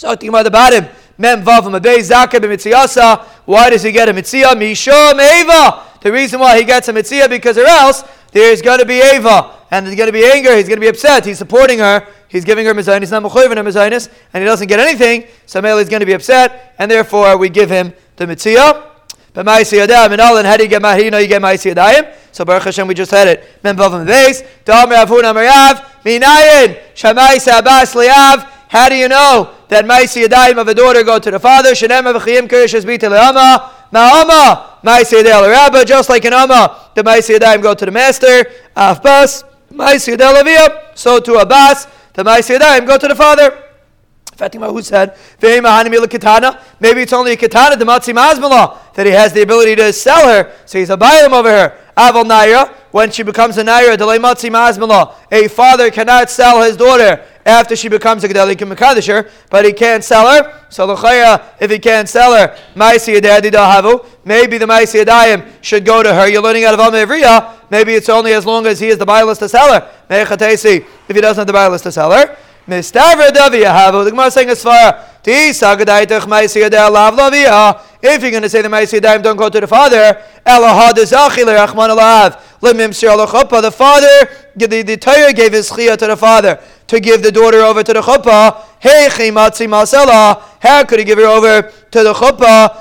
So talking about bottom. Mem vav b'mitziasa. Why does he get a mitzia? Mishom eva. The reason why he gets a mitzia because or else there's going to be eva and there's going to be anger. He's going to be upset. He's supporting her. He's giving her mizainis, not mechoyvin her and he doesn't get anything. So Mele is going to be upset, and therefore we give him the mitzia. But Ma'isi Yadayim and Alan, how do you get How you know you get Ma'isi Yadayim? So Baruch Hashem, we just had it. Mem Bavim Beis, Da'am Ravun Amarav, Minayin, Shamai Sabas Liav. How do you know that Ma'isi Yadayim of a daughter go to the father? Shenem Avachiyim Kirish Esbita Le'ama, Ma'ama, Ma'isi Yadayim Rabba, just like an Amma, the Ma'isi Yadayim go to the master, Afbas, Ma'isi Yadayim so to Abbas, the Ma'isi Yadayim go to the father. Fatima who said, Maybe it's only a katana, the matzi mazmala, that he has the ability to sell her. So he's a bailam over her. Aval naira, when she becomes a naira, delay matzi mazmala. A father cannot sell his daughter after she becomes a gedalikim mekadisher, but he can't sell her. So l'chaya, if he can't sell her, ma'isi havu. Maybe the ma'isi yadayim should go to her. You're learning out of Almevriya. Maybe it's only as long as he is the bailas to sell her. If he doesn't have the bailas to sell her. Mistavra Daviyahavu. The Gemara is saying as far. If you're going to say the Maisiyadayim don't go to the father, the father, the, the Torah gave his chiyah to the father to give the daughter over to the chuppah. Hey, chimatzi masela. How could he give her over to the chuppah?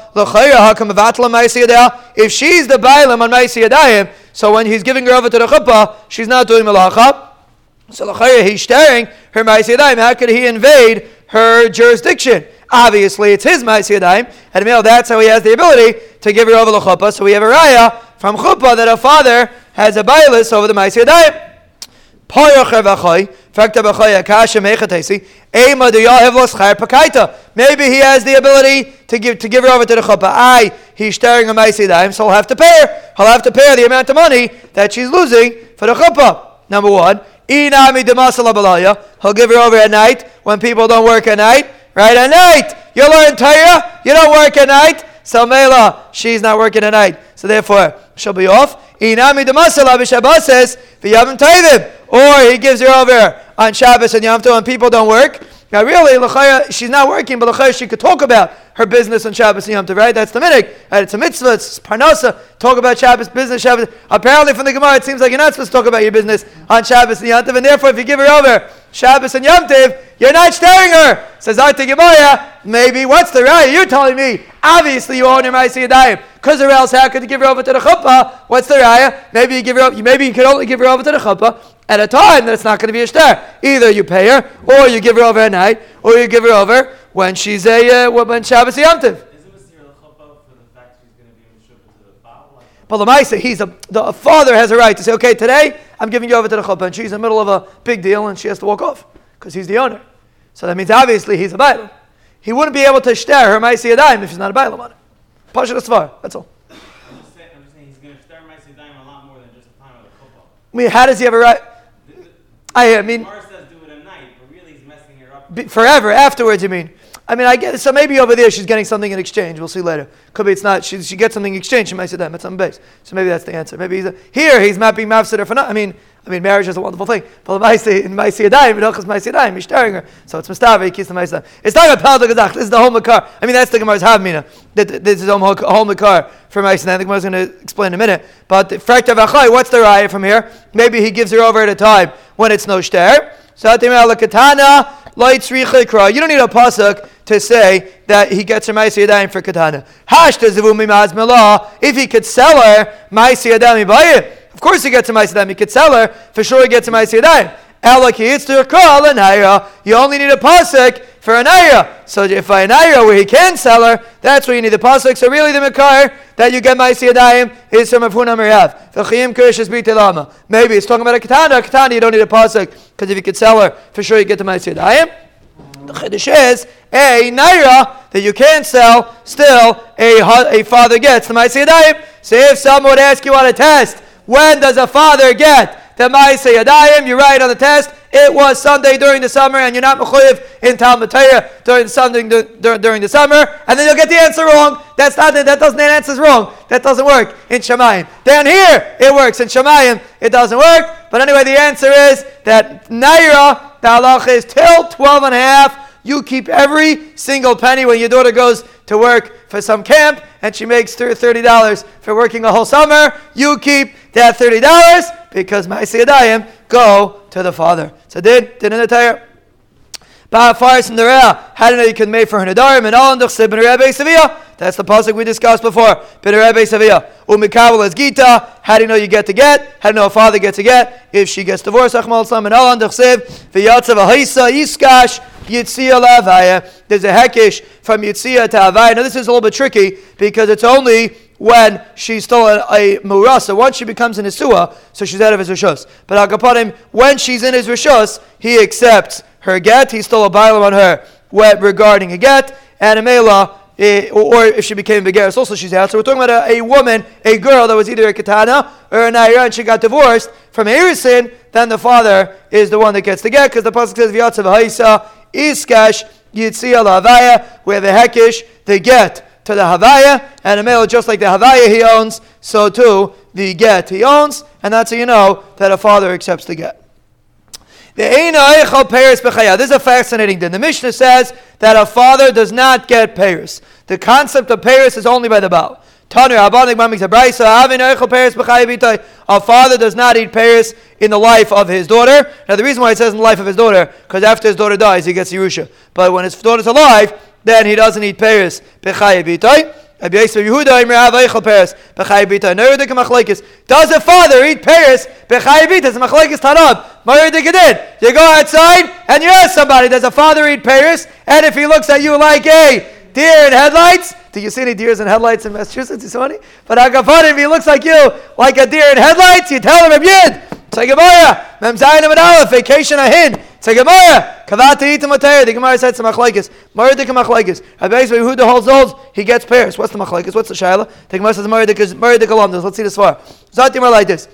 If she's the bailam on Maisiyadayim, so when he's giving her over to the chuppah, she's not doing malacha. So he's staring her Ma'asiyadayim. How could he invade her jurisdiction? Obviously, it's his Ma'asiyadayim. And male, that's how he has the ability to give her over the chuppah. So we have a raya from chuppah that a father has a bailis over the Ma'asiyadayim. Maybe he has the ability to give to give her over to the chuppah. I he's staring a ma'asidayim, so he'll have to pay her. He'll have to pay her the amount of money that she's losing for the chuppah. Number one, Inami He'll give her over at night when people don't work at night. Right at night, you learn Torah. You don't work at night. So Mela, she's not working at night. So therefore, she'll be off. Inami demasala b'Shabbat says v'yavim tayvim. Or he gives her over on Shabbos and Yom Tov when people don't work. Now, really, L'chaya, she's not working, but L'chaya, she could talk about her business on Shabbos Yom Tov, right? That's the minig. Right? It's a mitzvah, it's parnasa. Talk about Shabbos business, Shabbos. Apparently, from the Gemara, it seems like you're not supposed to talk about your business on Shabbos and Yom Tov, and therefore, if you give her over Shabbos and Yom Tov, you're not staring her. Says Arta Gemara, maybe, what's the right? You're telling me, obviously, you own your Maisi Yadayim. Because or else, how could you give her over to the chuppah? What's the raya? Maybe you give her, maybe you could only give her over to the chuppah at a time that it's not going to be a shtar. Either you pay her, or you give her over at night, or you give her over when she's a uh, when Shabbos Yom Tov. But the Maisa, he's a the father has a right to say, okay, today I'm giving you over to the chuppah, and she's in the middle of a big deal, and she has to walk off because he's the owner. So that means obviously he's a bailam. He wouldn't be able to share her Maisa Yadayim if she's not a on it. Pasha Svar, that's all. I'm just saying, I'm just saying he's going to stir my Sidaim a lot more than just a pound of the football. I mean, how does he have a right? I, mean, Porsche does do it at night, but really be, forever afterwards. You mean? I mean, I get. So maybe over there she's getting something in exchange. We'll see later. Could be it's not. She, she gets something in exchange. She might say that. On base. So maybe that's the answer. Maybe he's a, here he's not being for not. I mean, I mean, marriage is a wonderful thing. But in Maisi Yadayim, Menachas Maisi Yadayim, he's staring her. So it's Mustafa, he kisses the Maisi It's not a Pal. This is the whole Makar. I mean, that's the Gemara's Havmina. This is the whole Makar for Maisi Yadayim. The Gemara's going to explain in a minute. But Frekta Vachai, what's the raya from here? Maybe he gives her over at a time when it's no shter. So You don't need a pasuk to say that he gets her Maisi Yadayim for Katana. Hash If he could sell her Maisi Yadayim, buy it. Of course he gets a Ma'aseh He could sell her. For sure he gets a Ma'aseh Yadayim. A a you only need a pasuk for an. So if I an where he can sell her, that's where you need the pasuk. So really the makar that you get ma'isi yadayim is from Afuna Meriav. V'chiyim kirshas b'telama. Maybe it's talking about a katana. A katana you don't need a pasuk because if you could sell her, for sure you get the ma'isi yadayim. The chiddush is a naira that you can't sell. Still, a, a father gets the ma'isi yadayim. So if someone would ask you on a test. When does a father get the Ma'aseh Yadayim? You write on the test. It was Sunday during the summer, and you're not mechuyev in Talmud Torah during Sunday during the summer, and then you'll get the answer wrong. That's not that doesn't that answer's wrong. That doesn't work in Shemayim. Down here it works in Shemayim. It doesn't work. But anyway, the answer is that Naira the halach is till 12 and a half You keep every single penny when your daughter goes to work for some camp and she makes $30 for working a whole summer. You keep that $30 because my Siyadayim go to the father. So did, did in the tire. Ba'afaris in the Reah. How do you know you can make for her Nadarim and all in the Rebbe Sevilla? That's the pasuk we discussed before. Rebbe Sevilla. Umikabel as Gita. How do you know you get to get? How do you know a father gets to get? If she gets divorced, Achmal and the Chsib. V'yatzav Ahaisa Yiskash. Yitzia Lavaya. There's a hekish from Yitzia to Havaya. Now this is a little bit tricky because it's only when she's still a, murasa. Once she becomes an isua, so she's out of his rishos. But Akapanim, when she's in his rishos, he accepts her get. He's still a bailam on her regarding a get. And a eh, or if she became begeris, also she's out. So we're talking about a, a, woman, a girl that was either a katana or an naira, and she got divorced from Erisin, then the father is the one that gets the get, because the pasuk says, Vyatzav Haisa, Iskash, Yitzia Lavaya, where the hekish, the get to the Havaya, and a male, just like the Havaya he owns, so too the get he owns, and that's how you know that a father accepts the get. This is a fascinating thing. The Mishnah says that a father does not get payers. The concept of payers is only by the Baal. A father does not eat payers in the life of his daughter. Now, the reason why it says in the life of his daughter, because after his daughter dies, he gets Yerusha. But when his daughter's alive, then he doesn't eat payers. Does a father eat pears? You go outside and you ask somebody, does a father eat pears? And if he looks at you like a deer in headlights, do you see any deers in headlights in Massachusetts? You saw any? But if he looks like you, like a deer in headlights, you tell him, Yid, say Gemara, Mem Zayin Aleph, vacation ahin. Say Gemara, Kavata Itam Matayr. The Gemara said. Maradik Machlekes. Rabbeis who the holds holds, he gets pairs. What's the machlekes? What's the shaila? The Gemara says Maradik is Maradik alumnus. Let's see this far. Zatim are like this.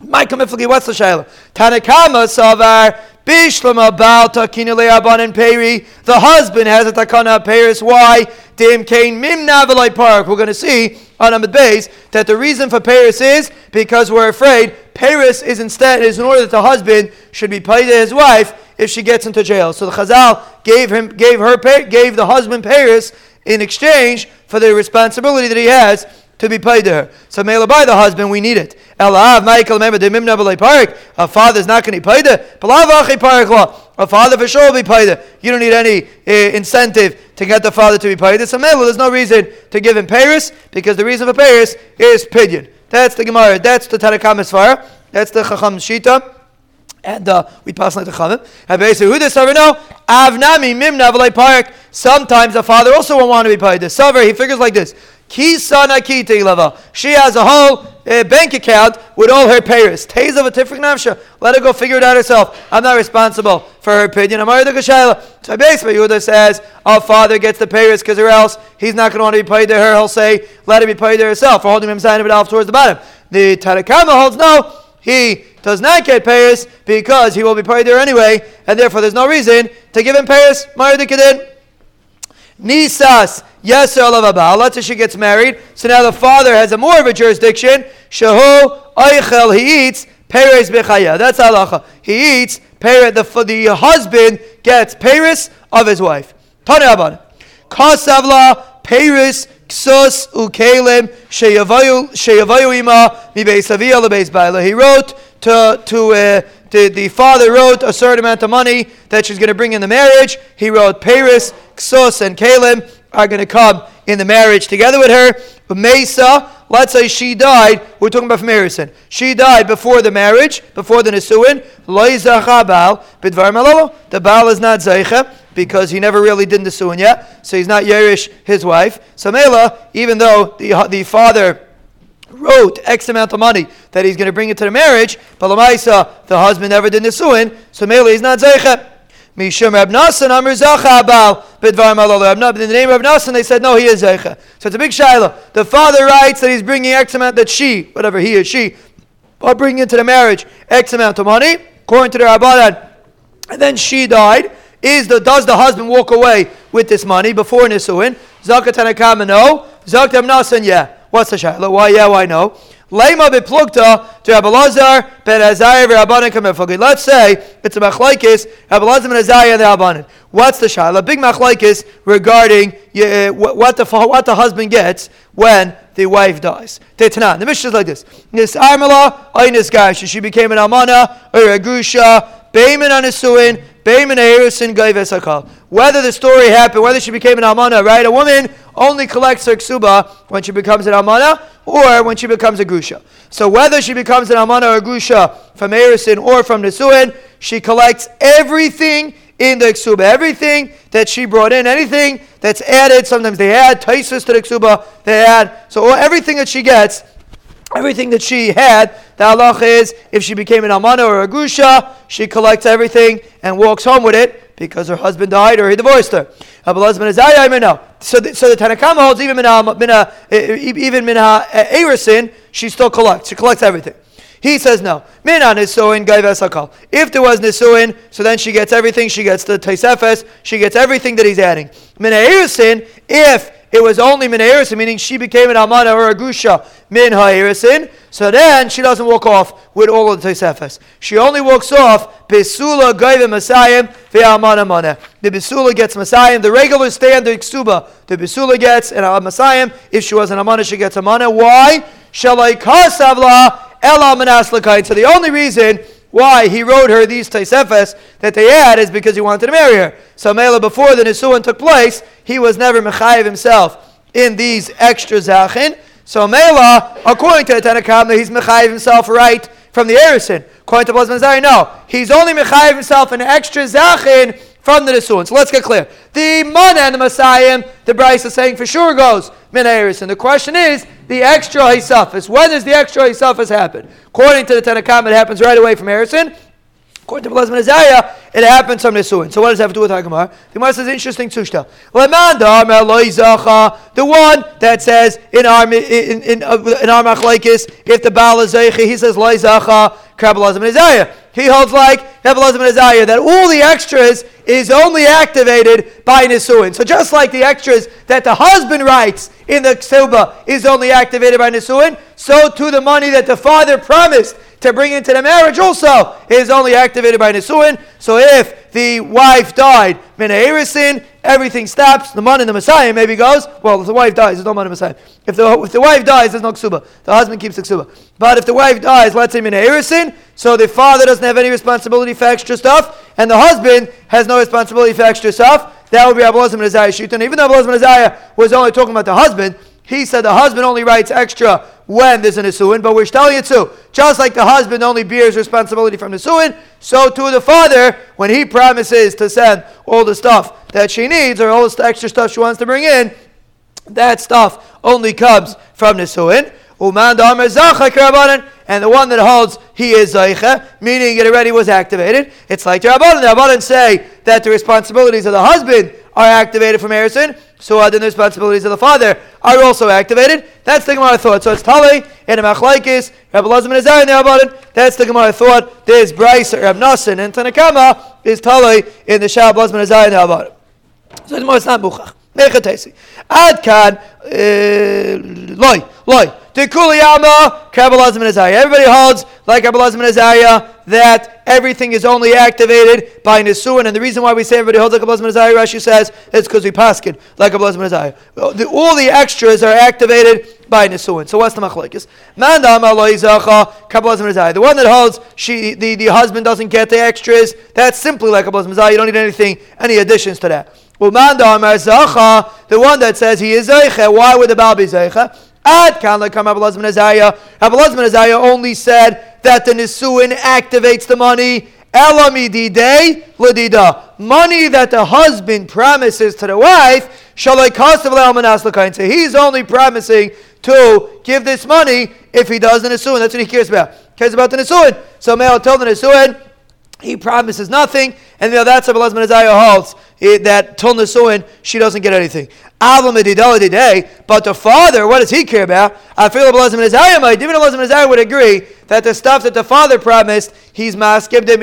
My kamiflagi, what's the shaila? Tanakama savar bishlama bal takina le'aban peri. The husband has a takana pairs. Why? Dim kain mimna v'lai park. We're going to see on Amid Bays that the reason for Paris is because we're afraid Paris is instead is in order that the husband should be paid to his wife if she gets into jail. So the Chazal gave him gave her gave the husband Paris in exchange for the responsibility that he has to be paid to her. So Mela by the husband, we need it. Elav, Michael, remember the Mimna. A father's not going to be paid. A father for sure will be paid You don't need any uh, incentive to get the father to be paid. So Mela, there's no reason to give him Paris because the reason for Paris is pidyon. That's the Gemara. That's the Tarakam Esfara. That's the Chacham Shita. And uh, we pass like the Chavim. And basically, who does Savar know? Avnami Mimna Parik. Sometimes the father also won't want to be paid. The Savar, he figures like this. She has a whole uh, bank account with all her payers. Tays of a tifrik nafsha. Let her go figure it out herself. I'm not responsible for her opinion. Amar the Kashayla. So basically, Yehuda says, our father gets the payers because or else he's not going to want to be paid to her. He'll say, let her be paid to herself for holding him sign of it off towards the bottom. The Tanakama holds no. He does not get payers because he will be paid there anyway, and therefore there's no reason to give him payers. Mar the. Nisas Yes, Let's say she gets married. So now the father has a more of a jurisdiction. Shahu Eichel, he eats Peres Bechaya. That's halacha. He eats Peres, the, the husband gets Peres of his wife. Tanaban. Kasavla Peres Ksus Ukelim Sheyavayu Ima Beis Avia Lebeis Baila. He wrote to, to uh, the, the father wrote a certain amount of money that she's going to bring in the marriage. He wrote Paris, Ksus, and Kalim are going to come in the marriage together with her. But Mesa, let's say she died. We're talking about from Harrison. She died before the marriage, before the Nisuin. The Baal is not Zeicha because he never really did Nisuin yet. So he's not Yerish, his wife. So Mela, even though the, the father wrote X amount of money that he's going to bring it to the marriage, but Lamaisa, the husband never did Nisuin. So Mela, is not Zeicha. Mishum Rab Nassan Amr Zacha Abal Bidvar Malala. In the name of Rab Nassan, they said no, he is Zecha. So it's a big shiloh. The father writes that he's bringing X amount that she, whatever he or she, are bringing into the marriage X amount of money according to the Rabbanan, and then she died. Is the does the husband walk away with this money before Nisuin? Zakat Tanakama no. Zakat Nasan yeah. What's the shiloh? Why yeah? Why no? Lema beplugta to Abelazar ben Azariah v'Rabbanan kamefagid. Let's say it's a machlaikis Abelazar ben Azariah and the Rabbanan. What's the shaila? Big machlaikis regarding uh, what the what the husband gets when the wife dies. The mission is like this: This Armala, Ainis guy, she became an Amana or a Grusha, Bayman on Isuin, Bayman Erisin Hakal. Whether the story happened, whether she became an Amana, right? A woman only collects her ksuba when she becomes an Amana or when she becomes a Grusha. So whether she becomes an Amana or a Grusha from Erisin or from Nisuin, she collects everything in the ksuba. Everything that she brought in, anything that's added, sometimes they add taisus to the ksuba, they add. So everything that she gets, everything that she had, the halach is if she became an amana or a grusha, she collects everything and walks home with it because her husband died or he divorced her. So the, so the Tanakama holds even mina, even mina erisin, she still collects. She collects everything. He says no. Mina nisuin gaives If there was nisuin, so then she gets everything. She gets the taisefes. She gets everything that he's adding. Mina if it was only min meaning she became an amana or a gusha min ha'erisin, so then she doesn't walk off with all of the taisefes. She only walks off besula gaive masayim ve'amana mana. The besula gets masayim, the regular standard ksuba. The besula gets and masayim. If she was an amana, she gets amana. Why? Shalai kasavla Ela So the only reason why he wrote her these Taisefes that they had is because he wanted to marry her. So Mela, before the Nisuan took place, he was never Mechayiv himself in these extra Zachin. So Mela, according to the Tanakhama, he's Mechayiv himself right from the Erison. According to Blazman no. He's only Mechayiv himself an extra Zachin from the Nisuan. So let's get clear. The Mana and the Messiah, the Bryce is saying for sure goes Min And the question is, the extra Hisafis. When does the extra Hisafis happen? According to the Tanakam, it happens right away from Harrison. According to Blazman Isaiah, it happens from Nisuin. So what does that have to do with Hagamar? The Gemara says interesting tushta. The one that says in our in in, uh, in our machlekes, if the Baal is he says loizacha Kabbalazim Isaiah. He holds like Kabbalazim Isaiah that all the extras is only activated by Nisuin. So just like the extras that the husband writes in the Ksuba is only activated by Nisuin, so too the money that the father promised to bring into the marriage also is only activated by Nisuin. So if the wife died, Mina everything stops. The man in the Messiah maybe goes, well, if the wife dies, there's no man in the Messiah. If the, if the wife dies, there's no ksuba. The husband keeps the ksuba. But if the wife dies, let's say Mina so the father doesn't have any responsibility for extra stuff, and the husband has no responsibility for extra stuff, that would be Abulazim and Isaiah Shitun. Even though Abulazim and Isaiah was only talking about the husband, he said the husband only writes extra when there's an Isuin, but we're telling you too. Just like the husband only bears responsibility from the Isuin, so too the father, when he promises to send all the stuff that she needs or all the extra stuff she wants to bring in, that stuff only comes from Nisuin. And the one that holds he is Zaycha, meaning it already was activated. It's like the Rabbanan. The Rabbanan say that the responsibilities of the husband are activated from Harrison, so uh, then the responsibilities of the father are also activated. That's the Gemara thought. So it's Tali and Machlaikis, Rabbi Lazim and Azar and the Rabbanan. That's the Gemara thought. There's Bryce, Rab Nassin, and Tanakama is Tali in the Shab Lazim and Azar and the Rabbanan. So is not Buchach. Ad kan loy loy. Kuliyama, Kabbalazim and Azariah. Everybody holds, like Kabbalazim and Azariah, that everything is only activated by Nisuin. And the reason why we say everybody holds like Kabbalazim and Azariah, Rashi says, is because we paskin like Kabbalazim and Azariah. All the extras are activated by Nisuin. So what's the machlekes? The one that holds, she, the, the husband doesn't get the extras, that's simply like Kabbalazim and Azariah. You don't need anything, any additions to that. well The one that says he is Zeicha, why would the Baal be Zeicha? Ad kan lekam Abelazim Azariah. Abelazim Azariah only said that the Nisuin activates the money. Elamidi day ladida. Money that the husband promises to the wife. Shall I cost of So he's only promising to give this money if he does the Nisuin. That's what he cares about. Cares about the Nisuin. So I tell the Nisuin he promises nothing, and you know, that's what Belazman Isaiah holds, it, that Tul Nesuin, she doesn't get anything. But the father, what does he care about? I feel Isaiah would agree that the stuff that the father promised, he's maskib de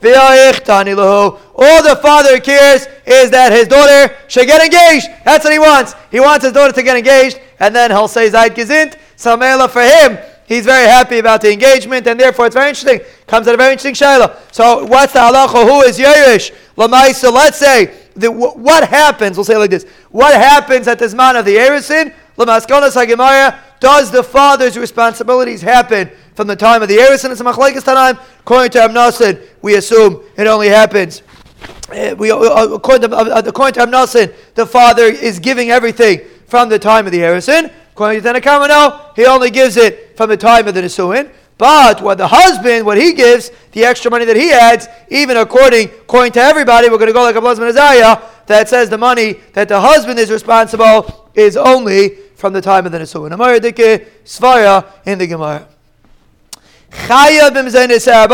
all the father cares is that his daughter should get engaged. That's what he wants. He wants his daughter to get engaged, and then he'll say Zayd Gezint, Samela for him, he's very happy about the engagement, and therefore it's very interesting. Comes at a very interesting shayla. So what's the halacha? Who is Yerush? Lamaisa, let's say, what happens, we'll say like this, what happens at the man of the Erisin? Lamaskonas HaGemara, does the father's responsibilities happen from the time of the Erisin? It's a machlekes time. According to Amnasid, we assume it only happens uh, we, uh, according to, uh, to Amnasin, the father is giving everything from the time of the Harrison. According to Tanakamano, he only gives it from the time of the Nisuin. But what the husband, what he gives, the extra money that he adds, even according, according to everybody, we're going to go like a Blazman Isaiah, that says the money that the husband is responsible is only from the time of the Nisuin. Amar Dike Svara in the Gemara. These are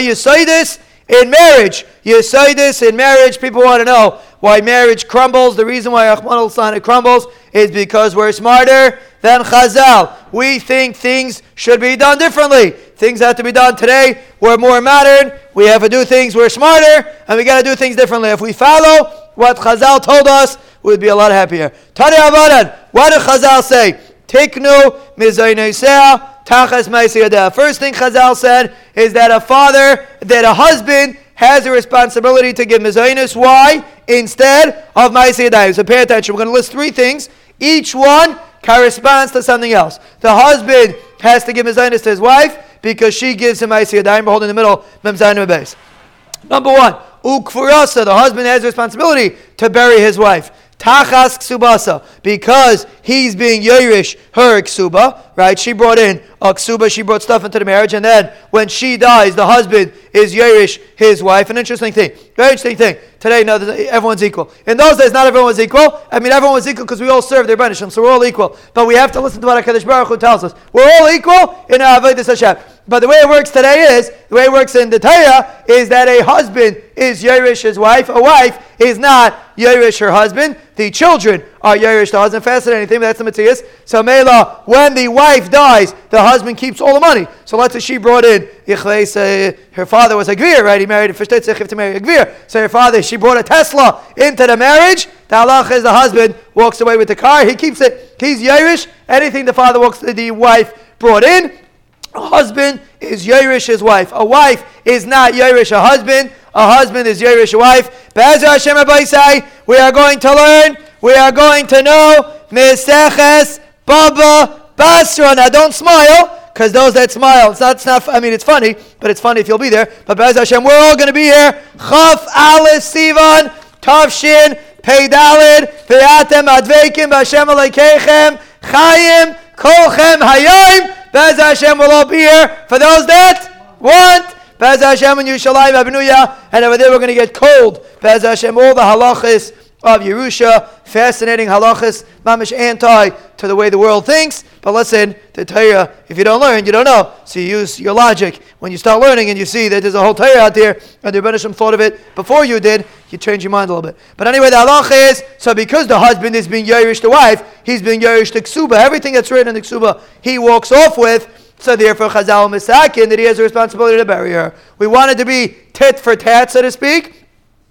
Yisaitis in marriage. You say this in marriage. People want to know why marriage crumbles. The reason why Ahmad al crumbles is because we're smarter than Chazal. We think things should be done differently. Things have to be done today. We're more modern. We have to do things. We're smarter, and we got to do things differently. If we follow what Chazal told us, we'd be a lot happier. Tani Avadan, what did Chazal say? Tiknu mizayneisea Tachas The First thing Chazal said is that a father, that a husband has a responsibility to give mizainis. Why? Instead of Maisiyadayim. So pay attention. We're going to list three things. Each one corresponds to something else. The husband has to give mizainis to his wife because she gives him Maisiyadayim. We're holding the middle, Memzainim base. Number one, Ukfurasa. The husband has responsibility to bury his wife. Tachas ksubasa, because he's being Yerush her ksuba, right? She brought in a ksuba, she brought stuff into the marriage, and then when she dies, the husband is Yerush his wife. An interesting thing, very interesting thing. Today, no, everyone's equal. In those days, not everyone was equal. I mean, everyone was equal because we all serve their Banishim, so we're all equal. But we have to listen to what HaKadosh Baruch Hu tells us. We're all equal in Avodah Hashem. But the way it works today is, the way it works in the Torah is that a husband is Yerush his wife, a wife is not Yerush her husband. The children are Yerush the husband. Fascinating thing, that's the Matthias. So Mela, when the wife dies, the husband keeps all the money. So let's say she brought in, Ichleis. her father was a Gvir, right? He married a to marry a Gvir. So her father, she brought a Tesla into the marriage. The halach is the husband walks away with the car, he keeps it. He's Yerush. Anything the father walks, the wife brought in, a husband is Yerush his wife. A wife is not Yerush a husband. A husband is Yerush a wife. Be'ezer Hashem Rabbi we are going to learn, we are going to know Meseches Baba Basra. Now don't smile, because those that smile, it's not, it's not, I mean, it's funny, but it's funny if you'll be there. But Be'ezer Hashem, we're all going to be here. Chaf Alice Sivan, Tavshin, Peidalid, Peatem Advekim, Bashem Aleikechem, Chayim, Kolchem Hayim. Bez Hashem will all be here for those that want. Bez Hashem and Yerushalayim Abenuya, and over there we're going to get cold. Bez Hashem, all the halachas of Yerusha, fascinating halachas, mamish anti to the way the world thinks. But listen, the Torah, if you don't learn, you don't know. So you use your logic. When you start learning and you see that there's a whole Torah out there, and the Rebbeinu thought of it before you did, you change your mind a little bit. But anyway, the halacha is, so because the husband is being Yerush the wife, he's being Yerush the ksuba. Everything that's written in the ksuba, he walks off with. So therefore, Chazal Misakin, that he has a responsibility to bury her. We wanted to be tit for tat, so to speak.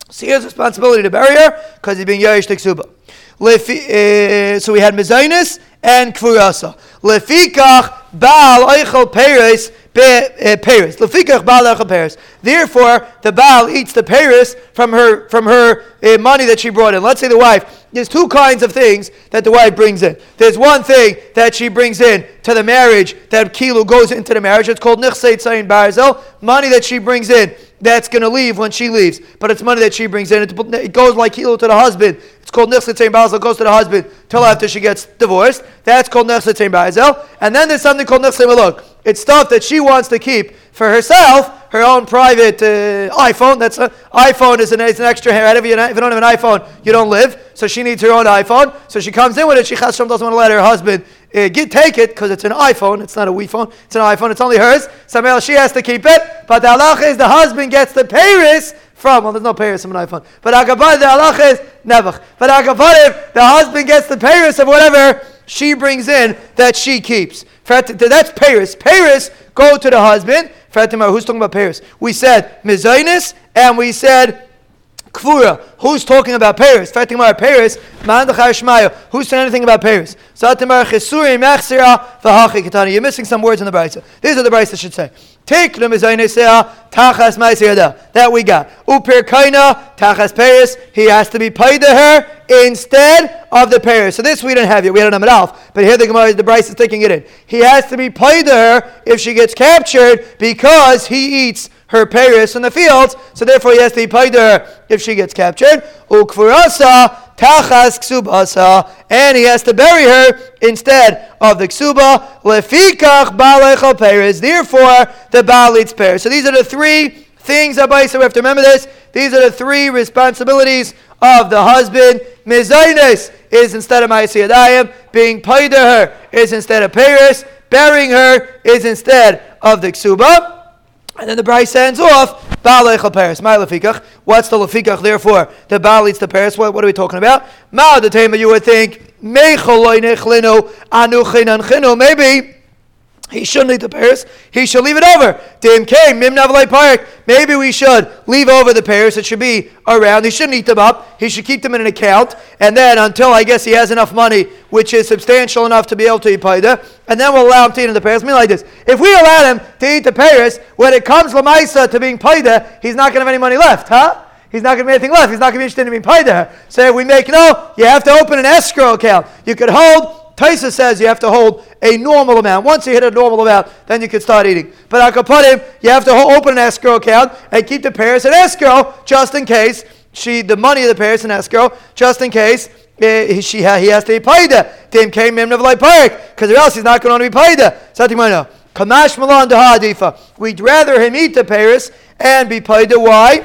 So he has a responsibility to bury her because he's being Yerush the ksuba. Uh, so we had Mezainis and Kfurasa. Lefikach Baal Eichel Peres Eichel Paris. Therefore, the Baal eats the Paris from her from her uh, money that she brought in. Let's say the wife. There's two kinds of things that the wife brings in. There's one thing that she brings in to the marriage that Kilu goes into the marriage. It's called Nichseit Sayin Barzel. Money that she brings in that's going to leave when she leaves. But it's money that she brings in. It goes like Hilo to the husband. It's called Nechsetain Bazel. goes to the husband till after she gets divorced. That's called Nechsetain Bazel. And then there's something called Nechsetain Malok. It's stuff that she wants to keep for herself, her own private uh, iPhone. That's a, iPhone is an, an extra hair. If you, if you don't have an iPhone, you don't live. So she needs her own iPhone. So she comes in with it. She doesn't want to let her husband uh, get, take it because it's an iPhone. It's not a Wii phone. It's an iPhone. It's only hers. Somehow she has to keep it. But the halach is the husband gets the Paris from. Well, there's no Paris from an iPhone. But Agabar, the halach is never. But Agabar, the husband gets the Paris of whatever she brings in that she keeps. That's Paris. Paris go to the husband. Who's talking about Paris? We said Mizainis and we said Kvura. Who's talking about Paris? Fighting about Paris. Who's saying anything about Paris? You're missing some words in the Brisa. These are the Brisa should say. Take tachas That we got. Upir kaina tachas Paris. He has to be paid to her instead of the Paris. So this we didn't have yet. We had an Amad but here the Gemara, the Brisa is taking it in. He has to be paid to her if she gets captured because he eats her Paris in the fields, so therefore he has to be paid her if she gets captured. Ukfurasa tachas ksubasa, and he has to bury her instead of the ksuba. Lefikach balechal Paris. Therefore, the Baal eats Paris. So these are the three things, Abai, so we have to remember this. These are the three responsibilities of the husband. Mizainis is instead of Ma'asiyadayim. Being paid to her is instead of Paris. Burying her is instead of the ksuba. And then the Bryce ends off, Baalechel Paris. My lefikach. What's the lefikach? Therefore, the Baal eats the Paris. What, what are we talking about? Ma the tema you would think, Maybe he shouldn't eat the pears. He should leave it over. Maybe we should leave over the pears. It should be around. He shouldn't eat them up. He should keep them in an account. And then until I guess he has enough money, which is substantial enough to be able to eat paida, and then we'll allow him to eat the pears. I mean like this. If we allow him to eat the pears, when it comes lamaisa to being paida, he's not going to have any money left, huh? He's not going to be anything left. He's not going to be interested in being paida. So we make no, you have to open an escrow account. You could hold Taisa says you have to hold a normal amount. Once you hit a normal amount, then you can start eating. But I could put him, you have to open an escrow account and keep the Paris in escrow just in case she, the money of the Paris in escrow, just in case uh, she, he has to be paid. Tim came like because or else he's not going to be paid. Kamash Malan. We'd rather him eat the Paris and be paid. Why?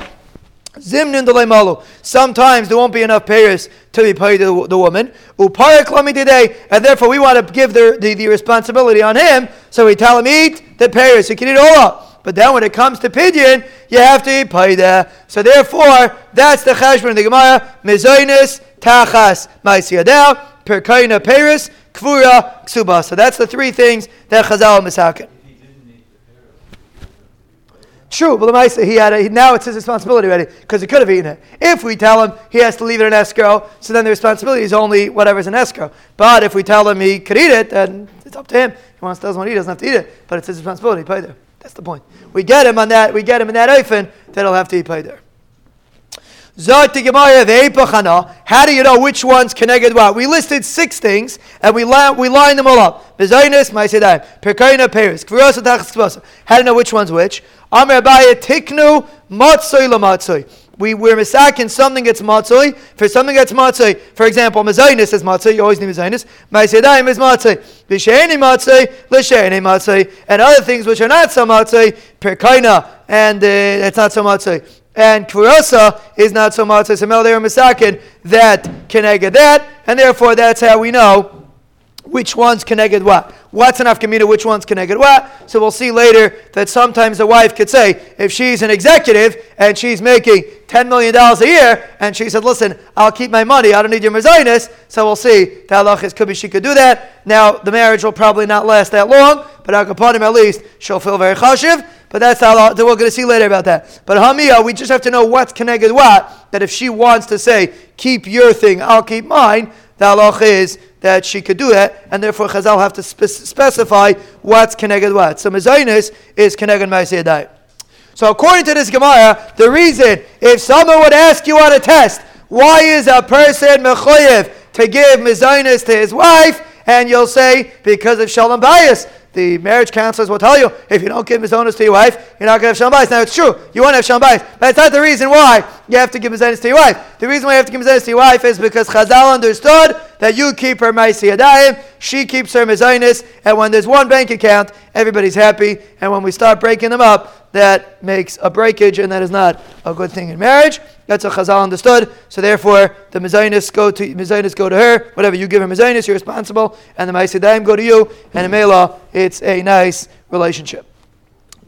Malu. Sometimes there won't be enough payers to be paid to the woman. Uparik today, and therefore we want to give the, the, the, responsibility on him. So we tell him eat the payers. He can eat all. But then when it comes to pidyon, you have to eat paida. So therefore, that's the cheshbon of the Gemara. Mizoinis, tachas, maisiyadel, perkaina payers, kvura, ksuba. So that's the three things that Chazal misakin. True, but the mice he had a, now it's his responsibility already because he could have eaten it. If we tell him he has to leave it in escrow, so then the responsibility is only whatever's in escrow. But if we tell him he could eat it, then it's up to him. He wants doesn't want to eat, he doesn't have to eat it. But it's his responsibility. Pay there. That's the point. We get him on that. We get him in that oifen that he'll have to eat pay there. How do you know which one's connected what? We listed six things and we line, we line them all up. How do you know which one's which? We, we're misakin something gets matzoi for something that's matzoi. For example, mazainis is matzoi. You always need mazainis. Ma'asedayim is matzoi. V'sheini matzoi, l'sheini matzoi, and other things which are not so matzoi, perkaina, and uh, it's not so matzoi. And kurasa is not so matzoi. So mel they are misakin that keneged that, and therefore that's how we know which one's connected what. What's enough afkamina, which one's connected what. So we'll see later that sometimes a wife could say, if she's an executive and she's making $10 million a year, and she said, listen, I'll keep my money, I don't need your mezainis, so we'll see. The halachis could be she could do that. Now, the marriage will probably not last that long, but him at least, she'll feel very chashiv. But that's how we're going to see later about that. But Hamia, we just have to know what's connected what. That if she wants to say, keep your thing, I'll keep mine, the halach is that she could do that, and therefore Chazal have to spe- specify what's connected what. So Mezainis is connected Ma'aseh So according to this Gemara, the reason, if someone would ask you on a test, why is a person mechoyev to give Mezainis to his wife, and you'll say, because of Shalom Bayis the marriage counselors will tell you if you don't give mizonos to your wife, you're not going to have shalom bayis. Now it's true, you want to have shalom bayis, but it's not the reason why you have to give mizonos to your wife. The reason why you have to give mizonos to your wife is because Chazal understood that you keep her ma'isi yadayim, she keeps her mizonos, and when there's one bank account, everybody's happy. And when we start breaking them up, that makes a breakage, and that is not a good thing in marriage. That's what Chazal understood. So therefore, the mezainis go to mezainis go to her. Whatever you give her mezainis, you're responsible, and the ma'asidayim go to you. And in Mela, it's a nice relationship.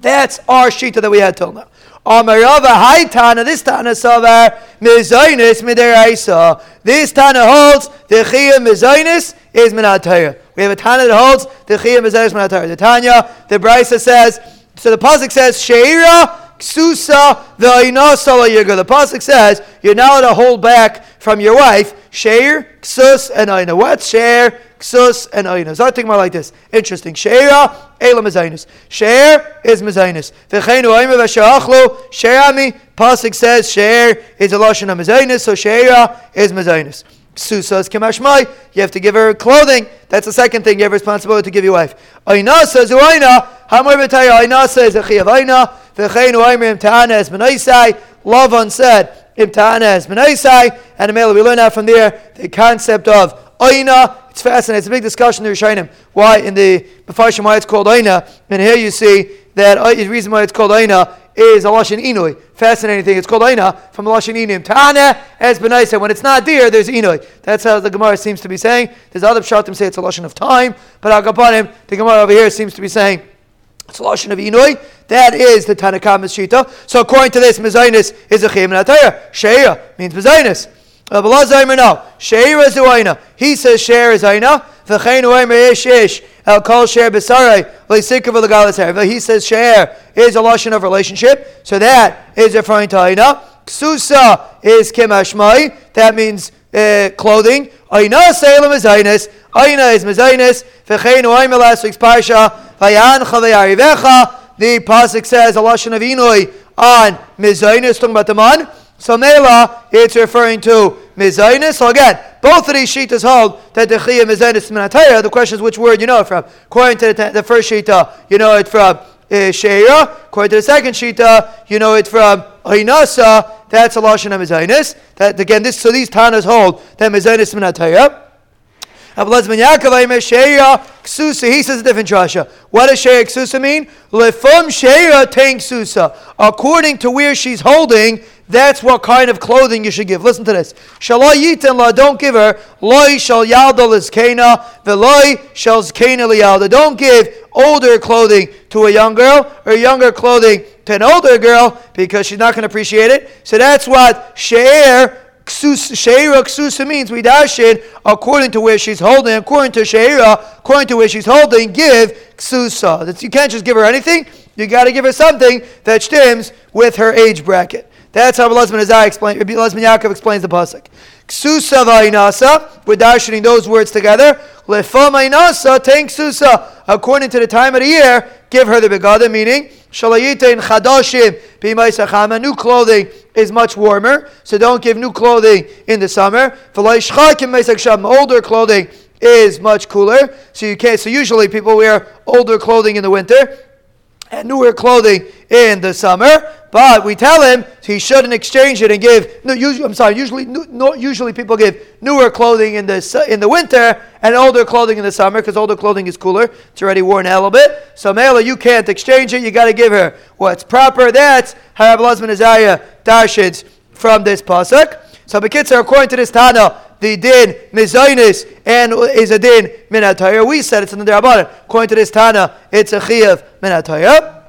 That's our shita that we had till now. Amarava Haitana, this Tana Savar, Mizainis Mideraisa. This Tana holds the Chia Mizainis is Minataya. We have a Tana that holds the Chia Mizainis Minataya. The Tanya, the Brisa says, so the Pasuk says, Sheira ksusa v'ainasa yiga. The pasuk says you're not to hold back from your wife. Sheir, ksus, and aina. What's sheir, ksus, and aina? So I think more like this. Interesting. Sheira, ela mezainis. Sheir is mezainis. V'cheinu aima v'she'achlu. Sheirami. Pasuk says sheir is a lashon of mezainis. So sheira is mezainis. Susas kemashmai, you have to give her clothing. That's the second thing you have responsibility to give your wife. Aina says uaina, hamar b'taya aina says echiyav aina, v'cheinu aimer imtahana es menaisai. Lavan said, imtahana es menaisai, and we learn out from there the concept of aina. It's fascinating. It's a big discussion in the. Why in the Mefarshim why it's called aina, and here you see that uh, the reason why it's called aina is a lashon inui. Fascinating thing. It's called aina from lashon inim. Tana as benaisa. When it's not deer, there's inui. That's how the Gemara seems to be saying. There's other pshatim say it's a lashon of time, but Agapanim, the Gemara over here seems to be saying it's lashon of inui. That is the Tanakama's shita. So according to this, mezainis is a chiyam natayah. Sheia means mezainis. Abelazar no. Sheira is aina. He says share is aina. V'chein uaymer ish ish. El kol share b'sarai. V'lisikav l'galas He says share is a lashon of relationship. So that is referring to aina. Ksusa is kimashmai. That means uh, clothing. Aina salem is ainis. Aina is mezainis. V'chein uaymer last week's parsha. Vayan chavayarivecha. The pasuk says a lashon of inui on mezainis talking about the man. So Mela, it's referring to Mizainis. So again, both of these shitas hold that the Chiyah Mizainis Minatayah. The question is which word you know it from. According to the, the first shita, you know it from uh, Sheira. According to the second shita, you know it from Ainasa. That's a Lashon of Mizainis. That again, this so these Tanas hold that Mizainis Minatayah. Abelazman Yaakov Sheira Ksusa. He says a different drasha. What does Sheira Ksusa mean? Lefum Sheira Tang Ksusa. According to where she's holding, that's what kind of clothing you should give. Listen to this. Shalai yitin la, don't give her. Loi shal yalda liskena, veloi shal zkena liyalda. Don't give older clothing to a young girl, or younger clothing to an older girl, because she's not going to appreciate it. So that's what she'er Sheira Ksusa means we dash it according to where she's holding. According to Sheira, according to where she's holding, give Ksusa. You can't just give her anything. You got to give her something that stems with her age bracket. That's how Rabbi Azai explains. Rabbi Yaakov explains the pasuk. Ksusa v'ainasa. We're darshaning those words together. Lefam ainasa ten ksusa. According to the time of the year, give her the begada, meaning shalayitein chadashim b'maisachama. New clothing is much warmer, so don't give new clothing in the summer. Older clothing is much cooler, so you can't. So usually people wear older clothing in the winter and newer clothing in the summer. But we tell him he shouldn't exchange it and give. No, usually, I'm sorry. Usually, no, usually people give newer clothing in the in the winter and older clothing in the summer because older clothing is cooler. It's already worn a little bit. So Mela, you can't exchange it. You got to give her what's proper. That's how Rabbi Isaiah darshins from this pasuk. So Bekitzer, according to this Tana, the din mizainis and is a din minatayr. We said it's in the Darabanan. According to this Tana, it's a chiyav minatayr.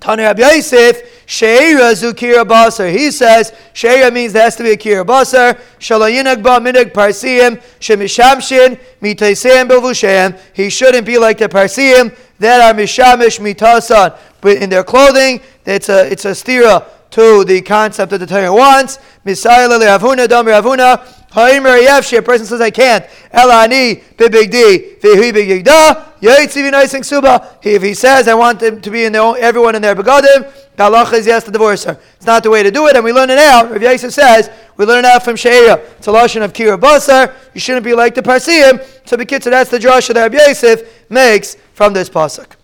Tana Rabbi Yosef, Sheira Zukira Basar. He says Sheira means there has to be a Kira Basar. Shalayinag Ba Minig Parsiim, Shemishamshin, Mitaisim Bilvushem. He shouldn't be like the Parsiim that are Mishamish Mitasan. But in their clothing, it's a it's a stira to the concept that the Torah wants. Misayla le'avuna dam ravuna. Haimer yevshi. A person says, I can't. Elani big D. Vihi bigigda. Yaitzi v'naising suba. If he says, I want them to be in their everyone in their begadim, the is yes to divorce her. It's not the way to do it, and we learn it out. Rav Yosef says, we learn it out from Sheira. It's a lashon of kira basar. You shouldn't be like the Parsiim. So, Bekitza, that's the drasha that Rav Yosef makes from this pasuk.